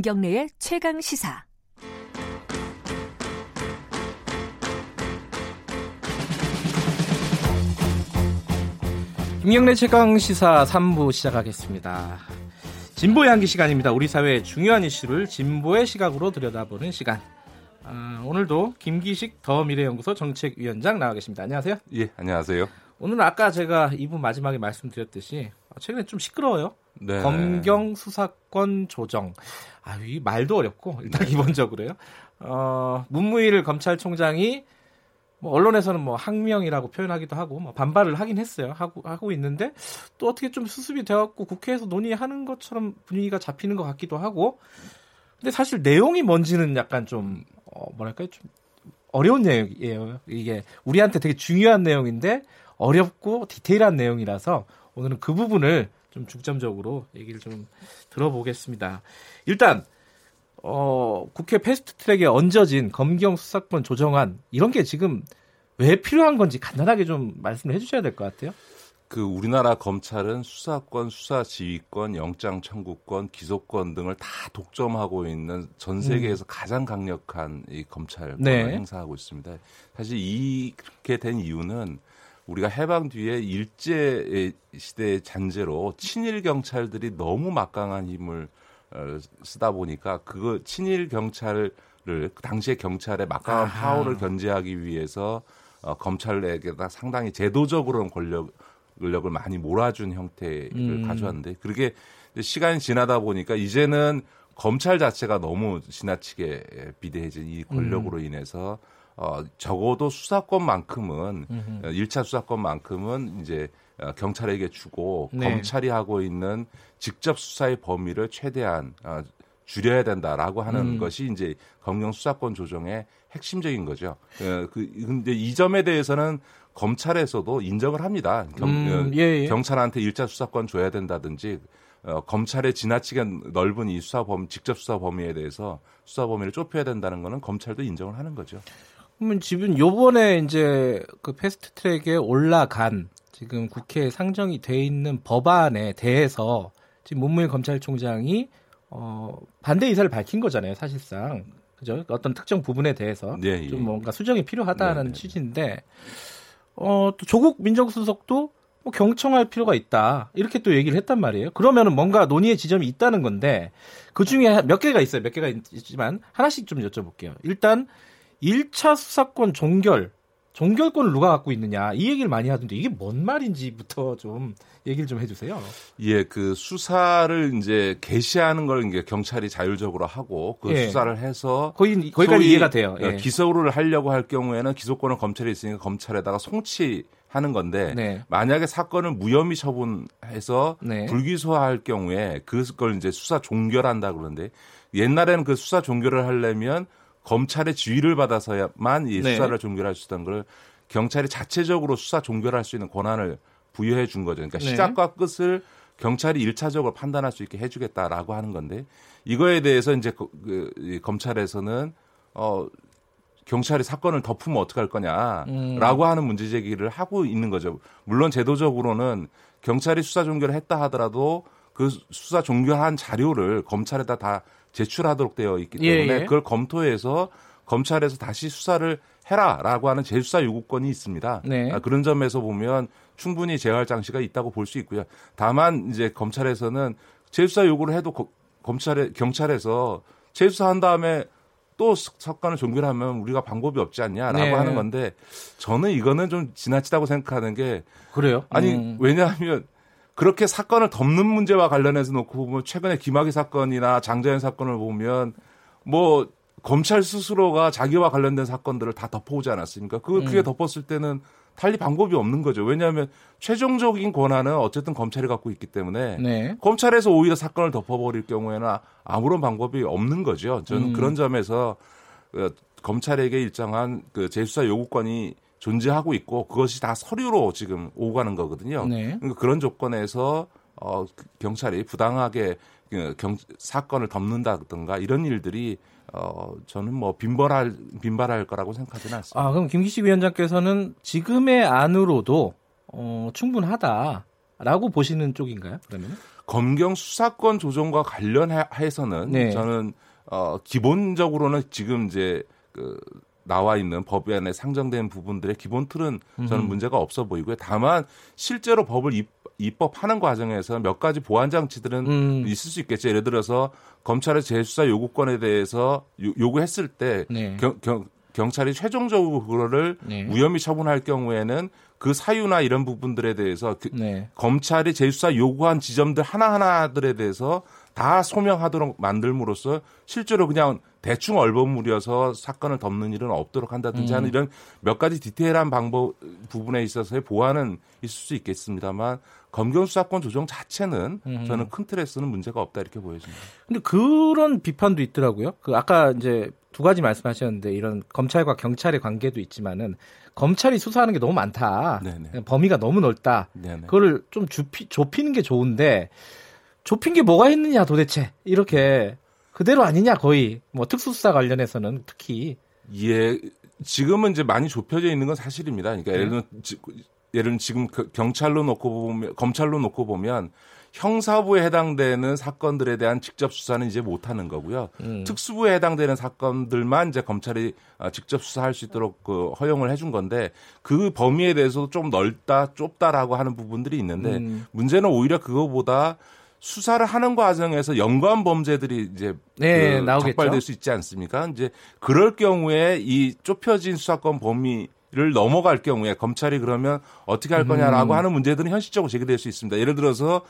김경래의 최강 시사. 김경래 최강 시사 3부 시작하겠습니다. 진보의 한기 시간입니다. 우리 사회의 중요한 이슈를 진보의 시각으로 들여다보는 시간. 아, 오늘도 김기식 더 미래연구소 정책위원장 나와 계십니다. 안녕하세요. 예, 안녕하세요. 오늘 아까 제가 2부 마지막에 말씀드렸듯이 최근에 좀 시끄러워요. 네. 검경 수사권 조정. 아, 이 말도 어렵고 일단 기본적으로요. 어, 문무일 검찰총장이 뭐 언론에서는 뭐 항명이라고 표현하기도 하고 뭐 반발을 하긴 했어요. 하고 하고 있는데 또 어떻게 좀 수습이 되었고 국회에서 논의하는 것처럼 분위기가 잡히는 것 같기도 하고. 근데 사실 내용이 뭔지는 약간 좀 어, 뭐랄까요 좀 어려운 내용이에요. 이게 우리한테 되게 중요한 내용인데 어렵고 디테일한 내용이라서 오늘은 그 부분을 좀 중점적으로 얘기를 좀 들어보겠습니다. 일단 어, 국회 패스트트랙에 얹어진 검경 수사권 조정안 이런 게 지금 왜 필요한 건지 간단하게 좀 말씀을 해주셔야 될 것 같아요. 그 우리나라 검찰은 수사권, 수사 지휘권, 영장 청구권, 기소권 등을 다 독점하고 있는 전 세계에서 음. 가장 강력한 이 검찰권을 네. 행사하고 있습니다. 사실 이렇게 된 이유는 우리가 해방 뒤에 일제 시대의 잔재로 친일 경찰들이 너무 막강한 힘을 어, 쓰다 보니까 그거 친일 경찰을 그 당시의 경찰의 막강한 아하. 파워를 견제하기 위해서 어, 검찰에게다 상당히 제도적으로는 권력 권력 을 많이 몰아준 형태를 음. 가져왔는데 그렇게 시간이 지나다 보니까 이제는 검찰 자체가 너무 지나치게 비대해진 이 권력으로 음. 인해서 어, 적어도 수사권만큼은 음흠. 1차 어, 수사권만큼은 이제 어, 경찰에게 주고 네. 검찰이 하고 있는 직접 수사의 범위를 최대한 어, 줄여야 된다라고 하는 음. 것이 이제 검경 수사권 조정의 핵심적인 거죠. 어, 그 근데 이 점에 대해서는 검찰에서도 인정을 합니다. 경, 음, 예, 예. 경찰한테 1차 수사권 줘야 된다든지 어, 검찰의 지나치게 넓은 이 수사 범 직접 수사 범위에 대해서 수사 범위를 좁혀야 된다는 거는 검찰도 인정을 하는 거죠. 그러면 지금 요번에 이제 그 패스트 트랙에 올라간 지금 국회에 상정이 돼 있는 법안에 대해서 지금 문무일 검찰총장이 어 반대 의사를 밝힌 거잖아요, 사실상. 그죠? 어떤 특정 부분에 대해서 네, 예. 좀 뭔가 수정이 필요하다는 네, 네. 취지인데 어, 또 조국 민정수석도 뭐 경청할 필요가 있다. 이렇게 또 얘기를 했단 말이에요. 그러면은 뭔가 논의의 지점이 있다는 건데 그 중에 몇 개가 있어요. 몇 개가 있지만 하나씩 좀 여쭤볼게요. 일단 1차 수사권 종결, 종결권을 누가 갖고 있느냐 이 얘기를 많이 하던데 이게 뭔 말인지부터 좀 얘기를 좀 해주세요. 예, 그 수사를 이제 개시하는 걸 이제 경찰이 자율적으로 하고 그 예. 수사를 해서 거의 거기까지 이해가 돼요. 예. 기소를 하려고 할 경우에는 기소권은 검찰에 있으니까 검찰에다가 송치 하는 건데 네. 만약에 사건을 무혐의 처분해서 네. 불기소할 경우에 그걸 이제 수사 종결한다 그러는데 옛날에는 그 수사 종결을 하려면 검찰의 지휘를 받아서야만 이 네. 수사를 종결할 수 있다는 걸 경찰이 자체적으로 수사 종결할 수 있는 권한을 부여해 준 거죠. 그러니까 네. 시작과 끝을 경찰이 일차적으로 판단할 수 있게 해주겠다라고 하는 건데 이거에 대해서 이제 그, 그, 검찰에서는 어 경찰이 사건을 덮으면 어떡할 거냐라고 음. 하는 문제 제기를 하고 있는 거죠. 물론 제도적으로는 경찰이 수사 종결을 했다 하더라도 그 수사 종결한 자료를 검찰에다 다 제출하도록 되어 있기 예, 때문에 예, 예. 그걸 검토해서 검찰에서 다시 수사를 해라라고 하는 재수사 요구권이 있습니다. 네. 아, 그런 점에서 보면 충분히 재활 장치가 있다고 볼 수 있고요. 다만 이제 검찰에서는 재수사 요구를 해도 거, 검찰에 경찰에서 재수사한 다음에 또 사건을 종결하면 우리가 방법이 없지 않냐라고 네. 하는 건데 저는 이거는 좀 지나치다고 생각하는 게 그래요? 아니 음. 왜냐하면 그렇게 사건을 덮는 문제와 관련해서 놓고 보면 최근에 김학의 사건이나 장자연 사건을 보면 뭐 검찰 스스로가 자기와 관련된 사건들을 다 덮어오지 않았습니까? 그, 그게 음. 덮었을 때는 달리 방법이 없는 거죠. 왜냐하면 최종적인 권한은 어쨌든 검찰이 갖고 있기 때문에 네. 검찰에서 오히려 사건을 덮어버릴 경우에는 아무런 방법이 없는 거죠. 저는 음. 그런 점에서 어, 검찰에게 일정한 그 재수사 요구권이 존재하고 있고 그것이 다 서류로 지금 오가는 거거든요. 네. 그러니까 그런 조건에서 어, 경찰이 부당하게 그 경, 사건을 덮는다든가 이런 일들이 어, 저는 뭐 빈발할 빈발할 거라고 생각하지는 않습니다. 아, 그럼 김기식 위원장께서는 지금의 안으로도 어, 충분하다라고 보시는 쪽인가요? 그러면? 검경 수사권 조정과 관련해서는 네. 저는 어 기본적으로는 지금 이제 그 나와 있는 법안에 상정된 부분들의 기본 틀은 저는 문제가 없어 보이고요. 다만 실제로 법을 입, 입법하는 과정에서 몇 가지 보완 장치들은 음. 있을 수 있겠죠. 예를 들어서 검찰의 재수사 요구권에 대해서 요, 구했을때 네. 경, 경찰이 최종적으로 그거를 네. 무혐의 처분할 경우에는 그 사유나 이런 부분들에 대해서 그 네. 검찰이 재수사 요구한 지점들 하나하나들에 대해서 다 소명하도록 만들므로써 실제로 그냥 대충 얼버무려서 사건을 덮는 일은 없도록 한다든지 음. 하는 이런 몇 가지 디테일한 방법 부분에 있어서의 보완은 있을 수 있겠습니다만 검경 수사권 조정 자체는 음. 저는 큰 틀에서는 문제가 없다 이렇게 보여집니다. 근데 그런 비판도 있더라고요. 그 아까 이제 두 가지 말씀하셨는데 이런 검찰과 경찰의 관계도 있지만은 검찰이 수사하는 게 너무 많다. 네네. 범위가 너무 넓다. 네네. 그거를 좀 좁히, 좁히는 게 좋은데 좁힌 게 뭐가 있느냐 도대체 이렇게 그대로 아니냐 거의 뭐 특수수사 관련해서는 특히 예 지금은 이제 많이 좁혀져 있는 건 사실입니다. 그러니까 예를 들면 네. 예를 들면 지금 그 경찰로 놓고 보면 검찰로 놓고 보면 형사부에 해당되는 사건들에 대한 직접 수사는 이제 못 하는 거고요. 음. 특수부에 해당되는 사건들만 이제 검찰이 어, 직접 수사할 수 있도록 그 허용을 해준 건데 그 범위에 대해서 좀 넓다, 좁다라고 하는 부분들이 있는데 음. 문제는 오히려 그거보다 수사를 하는 과정에서 연관 범죄들이 이제 네, 그 적발될 수 있지 않습니까? 이제 그럴 경우에 이 좁혀진 수사권 범위 를 넘어갈 경우에 검찰이 그러면 어떻게 할 거냐라고 음. 하는 문제들은 현실적으로 제기될 수 있습니다. 예를 들어서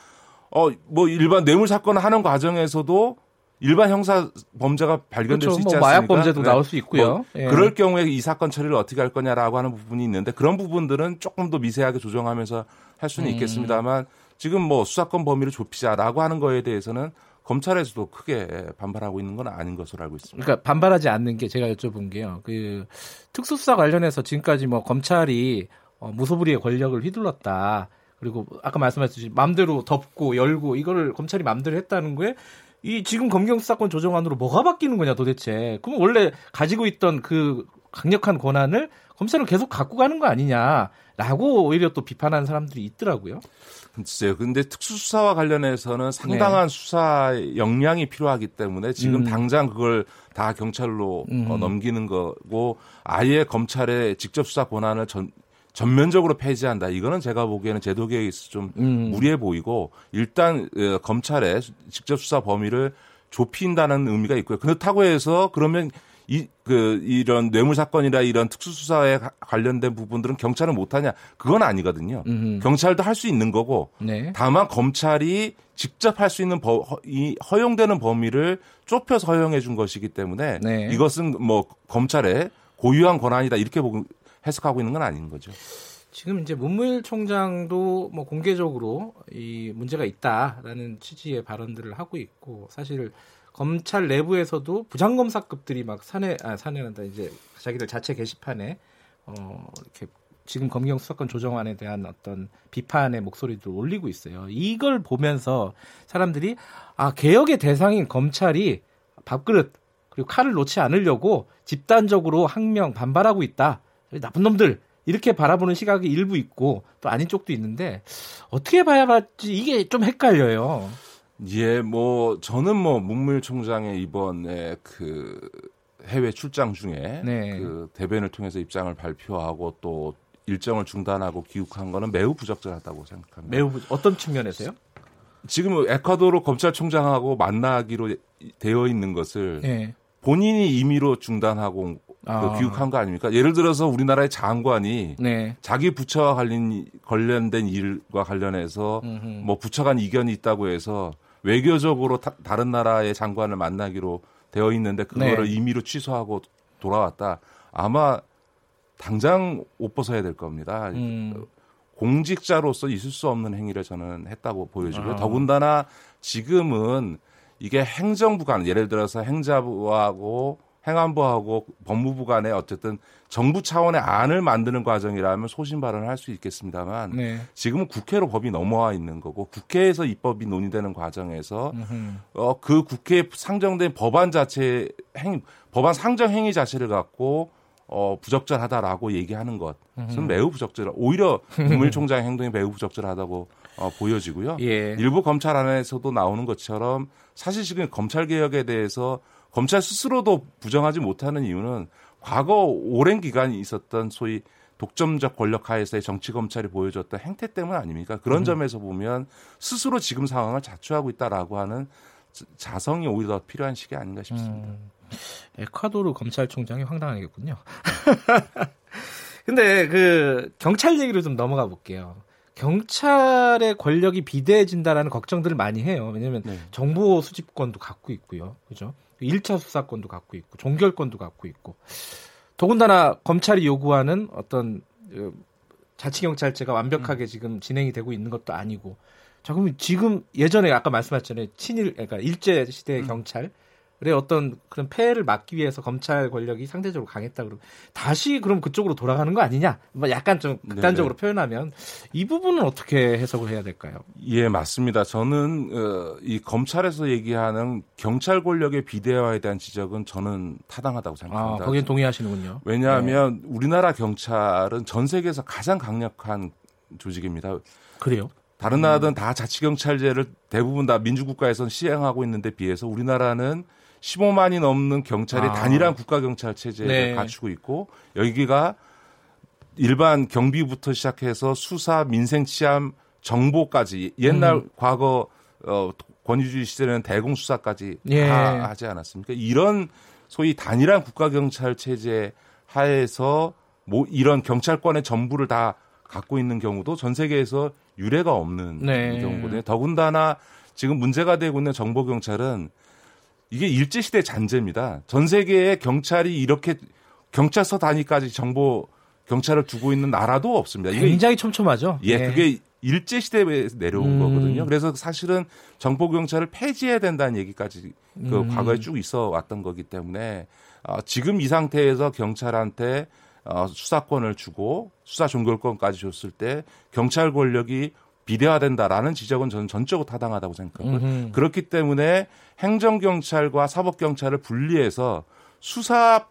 어 뭐 일반 뇌물 사건을 하는 과정에서도 일반 형사 범죄가 발견될 그렇죠. 수 있지 뭐 않습니까? 마약 범죄도 네. 나올 수 있고요. 뭐 예. 그럴 경우에 이 사건 처리를 어떻게 할 거냐라고 하는 부분이 있는데 그런 부분들은 조금 더 미세하게 조정하면서 할 수는 음. 있겠습니다만 지금 뭐 수사권 범위를 좁히자라고 하는 거에 대해서는 검찰에서도 크게 반발하고 있는 건 아닌 것으로 알고 있습니다. 그러니까 반발하지 않는 게 제가 여쭤본 게요. 그 특수수사 관련해서 지금까지 뭐 검찰이 어, 무소불위의 권력을 휘둘렀다. 그리고 아까 말씀하셨듯이 마음대로 덮고 열고 이거를 검찰이 마음대로 했다는 거에 이 지금 검경 수사권 조정안으로 뭐가 바뀌는 거냐 도대체. 그럼 원래 가지고 있던 그 강력한 권한을 검찰은 계속 갖고 가는 거 아니냐라고 오히려 또 비판하는 사람들이 있더라고요. 글쎄요. 근데 특수수사와 관련해서는 상당한 네. 수사 역량이 필요하기 때문에 지금 음. 당장 그걸 다 경찰로 어, 음. 어, 넘기는 거고 아예 검찰의 직접 수사 권한을 전, 전면적으로 폐지한다. 이거는 제가 보기에는 제도 개혁에 있어 좀 음. 무리해 보이고 일단 어, 검찰의 직접 수사 범위를 좁힌다는 의미가 있고요. 그렇다고 해서 그러면 이, 그, 이런 뇌물 사건이나 이런 특수수사에 관련된 부분들은 경찰은 못하냐? 그건 아니거든요. 음흠. 경찰도 할 수 있는 거고. 네. 다만 검찰이 직접 할 수 있는 버, 이 허용되는 범위를 좁혀서 허용해 준 것이기 때문에 네. 이것은 뭐 검찰의 고유한 권한이다 이렇게 보고 해석하고 있는 건 아닌 거죠. 지금 이제 문무일 총장도 뭐 공개적으로 이 문제가 있다라는 취지의 발언들을 하고 있고 사실 검찰 내부에서도 부장검사급들이 막 사내 아 사내란다 이제 자기들 자체 게시판에 어 이렇게 지금 검경 수사권 조정안에 대한 어떤 비판의 목소리도 올리고 있어요. 이걸 보면서 사람들이 아 개혁의 대상인 검찰이 밥그릇 그리고 칼을 놓지 않으려고 집단적으로 항명 반발하고 있다. 나쁜 놈들 이렇게 바라보는 시각이 일부 있고 또 아닌 쪽도 있는데 어떻게 봐야 할지 이게 좀 헷갈려요. 예, 뭐 저는 뭐 문무일 총장의 이번에 그 해외 출장 중에 네. 그 대변을 통해서 입장을 발표하고 또 일정을 중단하고 귀국한 거는 매우 부적절하다고 생각합니다. 매우 어떤 측면에서요? 지금 에콰도르 검찰총장하고 만나기로 되어 있는 것을 네. 본인이 임의로 중단하고 그 아. 귀국한 거 아닙니까? 예를 들어서 우리나라의 장관이 네. 자기 부처와 관련 관련된 일과 관련해서 음흠. 뭐 부처 간 이견이 있다고 해서 외교적으로 타, 다른 나라의 장관을 만나기로 되어 있는데 그거를 네. 임의로 취소하고 돌아왔다. 아마 당장 옷 벗어야 될 겁니다. 음. 공직자로서 있을 수 없는 행위를 저는 했다고 보여지고요. 아. 더군다나 지금은 이게 행정부 간 예를 들어서 행자부하고 행안부하고 법무부 간에 어쨌든 정부 차원의 안을 만드는 과정이라면 소신 발언을 할 수 있겠습니다만 네. 지금은 국회로 법이 넘어와 있는 거고 국회에서 입법이 논의되는 과정에서 어, 그 국회에 상정된 법안 자체 행 법안 상정 행위 자체를 갖고 어, 부적절하다라고 얘기하는 것은 매우 부적절. 오히려 국무일 총장의 행동이 매우 부적절하다고 어, 보여지고요. 예. 일부 검찰 안에서도 나오는 것처럼 사실 지금 검찰 개혁에 대해서 검찰 스스로도 부정하지 못하는 이유는 과거 오랜 기간 있었던 소위 독점적 권력 하에서의 정치 검찰이 보여줬던 행태 때문 아닙니까? 그런 음. 점에서 보면 스스로 지금 상황을 자초하고 있다라고 하는 자성이 오히려 더 필요한 시기 아닌가 싶습니다. 음. 에콰도르 검찰총장이 황당하겠군요. 근데 그 경찰 얘기로 좀 넘어가 볼게요. 경찰의 권력이 비대해진다라는 걱정들을 많이 해요. 왜냐하면 네. 정보 수집권도 갖고 있고요. 그죠? 1차 수사권도 갖고 있고 종결권도 갖고 있고 더군다나 검찰이 요구하는 어떤 그 자치경찰제가 완벽하게 음. 지금 진행이 되고 있는 것도 아니고 자 그러면 지금 예전에 아까 말씀하셨잖아요 친일 그러니까 일제 시대의 음. 경찰 어떤 그런 폐해를 막기 위해서 검찰 권력이 상대적으로 강했다 그러면 다시 그럼 그쪽으로 돌아가는 거 아니냐? 뭐 약간 좀 극단적으로 네네. 표현하면 이 부분은 어떻게 해석을 해야 될까요? 예, 맞습니다. 저는 어, 이 검찰에서 얘기하는 경찰 권력의 비대화에 대한 지적은 저는 타당하다고 생각합니다. 아, 거기엔 동의하시는군요. 왜냐하면 네. 우리나라 경찰은 전 세계에서 가장 강력한 조직입니다. 그래요? 다른 나라들은 음. 다 자치경찰제를 대부분 다 민주국가에서 시행하고 있는데 비해서 우리나라는 15만이 넘는 경찰이 아. 단일한 국가 경찰 체제를 네. 갖추고 있고 여기가 일반 경비부터 시작해서 수사, 민생 치안, 정보까지 옛날 음. 과거 어, 권위주의 시대는 대공 수사까지 예. 다 하지 않았습니까? 이런 소위 단일한 국가 경찰 체제 하에서 뭐 이런 경찰권의 전부를 다 갖고 있는 경우도 전 세계에서 유례가 없는 네. 경우거든요. 더군다나 지금 문제가 되고 있는 정보 경찰은 이게 일제시대 잔재입니다. 전 세계의 경찰이 이렇게 경찰서 단위까지 정보 경찰을 두고 있는 나라도 없습니다. 굉장히 촘촘하죠. 예, 네. 그게 일제 시대에 내려온 음. 거거든요. 그래서 사실은 정보 경찰을 폐지해야 된다는 얘기까지 그 음. 과거에 쭉 있어 왔던 거기 때문에 어, 지금 이 상태에서 경찰한테 어, 수사권을 주고 수사 종결권까지 줬을 때 경찰 권력이 비대화된다라는 지적은 저는 전적으로 타당하다고 생각하고 음 그렇기 때문에 행정경찰과 사법경찰을 분리해서 수사를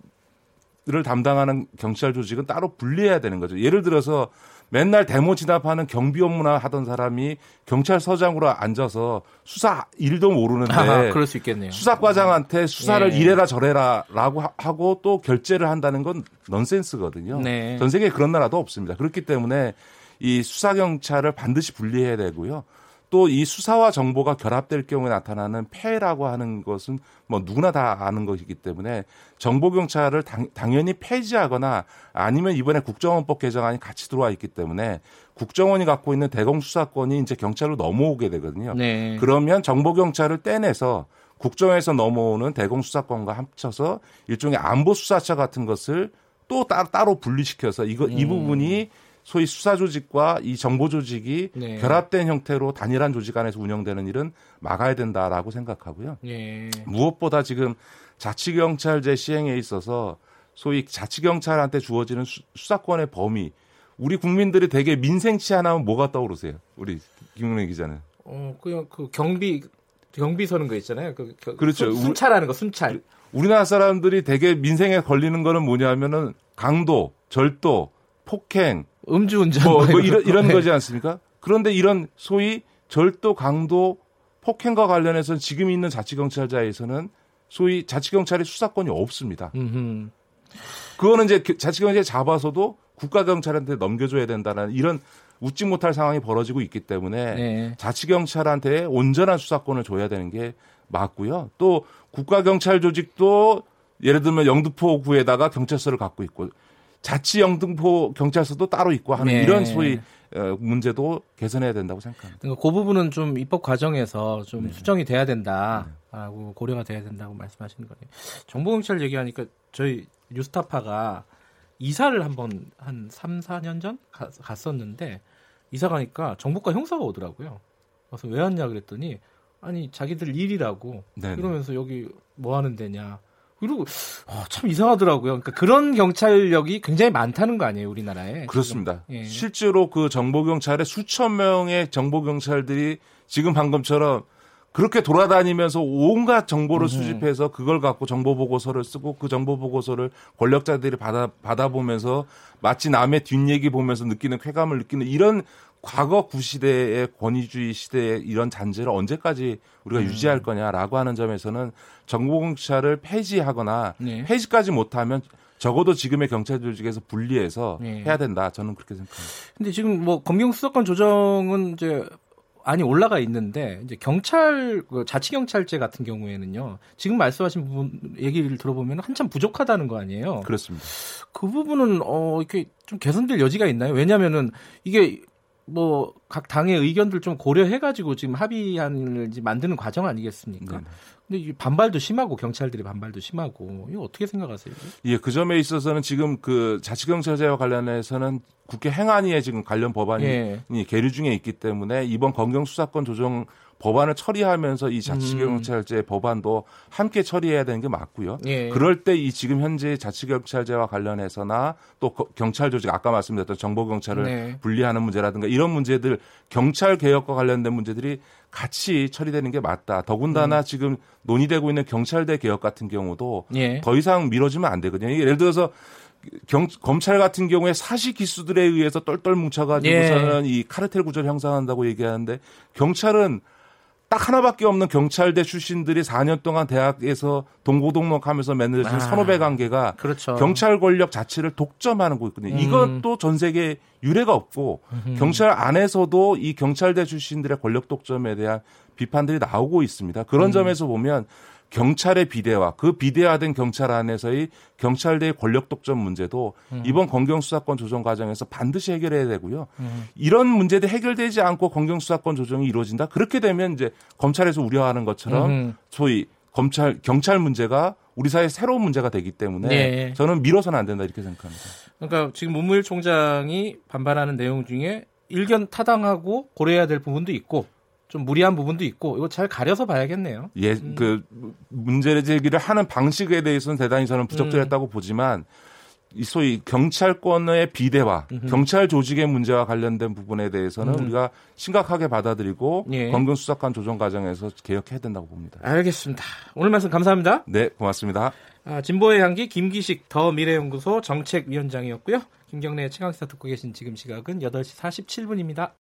담당하는 경찰 조직은 따로 분리해야 되는 거죠. 예를 들어서 맨날 데모 진압하는 경비 업무나 하던 사람이 경찰서장으로 앉아서 수사 일도 모르는데 아, 그럴 수 있겠네요. 수사과장한테 수사를 예. 이래라 저래라라고 하고 또 결재를 한다는 건 넌센스거든요. 네. 전 세계에 그런 나라도 없습니다. 그렇기 때문에 이 수사 경찰을 반드시 분리해야 되고요. 또 이 수사와 정보가 결합될 경우에 나타나는 폐해라고 하는 것은 뭐 누구나 다 아는 것이기 때문에 정보 경찰을 당, 연히 폐지하거나 아니면 이번에 국정원법 개정안이 같이 들어와 있기 때문에 국정원이 갖고 있는 대공 수사권이 이제 경찰로 넘어오게 되거든요. 네. 그러면 정보 경찰을 떼내서 국정에서 넘어오는 대공 수사권과 합쳐서 일종의 안보 수사처 같은 것을 또 따, 로 분리시켜서 이거 음. 이 부분이 소위 수사 조직과 이 정보 조직이 네. 결합된 형태로 단일한 조직 안에서 운영되는 일은 막아야 된다라고 생각하고요. 네. 무엇보다 지금 자치 경찰제 시행에 있어서 소위 자치 경찰한테 주어지는 수, 사권의 범위 우리 국민들이 되게 민생 치안하면 뭐가 떠오르세요? 우리 김웅래 기자는. 어 그냥 그 경비 경비 서는 거 있잖아요. 그, 그 그렇죠. 순, 순찰하는 거 순찰. 우리나라 사람들이 되게 민생에 걸리는 거는 뭐냐면은 강도, 절도, 폭행, 음주운전 뭐, 뭐 이런 이런 네. 거지 않습니까? 그런데 이런 소위 절도, 강도, 폭행과 관련해서 지금 있는 자치경찰자에서는 소위 자치경찰의 수사권이 없습니다. 음흠. 그거는 이제 자치경찰이 잡아서도 국가경찰한테 넘겨줘야 된다는 이런 웃지 못할 상황이 벌어지고 있기 때문에 네. 자치경찰한테 온전한 수사권을 줘야 되는 게 맞고요. 또 국가경찰 조직도 예를 들면 영등포구에다가 경찰서를 갖고 있고 자치 영등포 경찰서도 따로 있고 하는 네. 이런 소위 어, 문제도 개선해야 된다고 생각합니다. 그러니까 그 부분은 좀 입법 과정에서 좀 네. 수정이 돼야 된다라고 고려가 돼야 된다고 말씀하시는 거예요. 정보경찰 얘기하니까 저희 뉴스타파가 이사를 한번 한 3, 4년 전 가, 갔었는데 이사 가니까 정보과 형사가 오더라고요. 그래서 왜 왔냐 그랬더니 아니 자기들 일이라고 네네. 이러면서 여기 뭐 하는 데냐 그리고 어, 참 이상하더라고요. 그러니까 그런 경찰력이 굉장히 많다는 거 아니에요, 우리나라에? 그렇습니다. 예. 실제로 그 정보 경찰에 수천 명의 정보 경찰들이 지금 방금처럼 그렇게 돌아다니면서 온갖 정보를 음. 수집해서 그걸 갖고 정보 보고서를 쓰고 그 정보 보고서를 권력자들이 받아 받아보면서 마치 남의 뒷얘기 보면서 느끼는 쾌감을 느끼는 이런 과거 구시대의 권위주의 시대의 이런 잔재를 언제까지 우리가 음. 유지할 거냐라고 하는 점에서는 정보공차를 폐지하거나 네. 폐지까지 못하면 적어도 지금의 경찰 조직에서 분리해서 네. 해야 된다. 저는 그렇게 생각합니다. 근데 지금 뭐 검경 수사권 조정은 이제 많이 올라가 있는데 이제 경찰 그 자치 경찰제 같은 경우에는요. 지금 말씀하신 부분 얘기를 들어보면 한참 부족하다는 거 아니에요? 그렇습니다. 그 부분은 어 이렇게 좀 개선될 여지가 있나요? 왜냐면은 이게 뭐 각 당의 의견들 좀 고려해 가지고 지금 합의안을 만드는 과정 아니겠습니까? 네. 근데 이 반발도 심하고 경찰들이 반발도 심하고 이거 어떻게 생각하세요? 예, 그 점에 있어서는 지금 그 자치경찰제와 관련해서는 국회 행안위에 지금 관련 법안이 예. 계류 중에 있기 때문에 이번 검경 수사권 조정 법안을 처리하면서 이 자치경찰제 음. 법안도 함께 처리해야 되는 게 맞고요. 예. 그럴 때 이 지금 현재 자치경찰제와 관련해서나 또 경찰 조직 아까 말씀드렸던 정보경찰을 네. 분리하는 문제라든가 이런 문제들 경찰 개혁과 관련된 문제들이 같이 처리되는 게 맞다. 더군다나 음. 지금 논의되고 있는 경찰대 개혁 같은 경우도 예. 더 이상 미뤄지면 안 되거든요. 예를 들어서 경, 검찰 같은 경우에 사시 기수들에 의해서 똘똘 뭉쳐가지고서는 예. 이 카르텔 구조를 형성한다고 얘기하는데 경찰은 딱 하나밖에 없는 경찰대 출신들이 4년 동안 대학에서 동고동록하면서 맺어진 아, 선후배 관계가 그렇죠. 경찰 권력 자체를 독점하는 거거든요. 음. 이것도 전 세계 유례가 없고 음. 경찰 안에서도 이 경찰대 출신들의 권력 독점에 대한 비판들이 나오고 있습니다. 그런 음. 점에서 보면 경찰의 비대화, 그 비대화된 경찰 안에서의 경찰대의 권력 독점 문제도 음. 이번 검경 수사권 조정 과정에서 반드시 해결해야 되고요. 음. 이런 문제들 해결되지 않고 검경 수사권 조정이 이루어진다. 그렇게 되면 이제 검찰에서 우려하는 것처럼 음. 소위 검찰 경찰 문제가 우리 사회 새로운 문제가 되기 때문에 네. 저는 미뤄서는 안 된다 이렇게 생각합니다. 그러니까 지금 문무일 총장이 반발하는 내용 중에 일견 타당하고 고려해야 될 부분도 있고 좀 무리한 부분도 있고 이거 잘 가려서 봐야겠네요. 예, 음. 그 문제 제기를 하는 방식에 대해서는 대단히 저는 부적절했다고 음. 보지만 이 소위 경찰권의 비대화, 음흠. 경찰 조직의 문제와 관련된 부분에 대해서는 음. 우리가 심각하게 받아들이고 예. 검경 수사관 조정 과정에서 개혁해야 된다고 봅니다. 알겠습니다. 오늘 말씀 감사합니다. 네, 고맙습니다. 아, 진보의 향기 김기식 더 미래연구소 정책위원장이었고요. 김경래 최강시사 듣고 계신 지금 시각은 8시 47분입니다.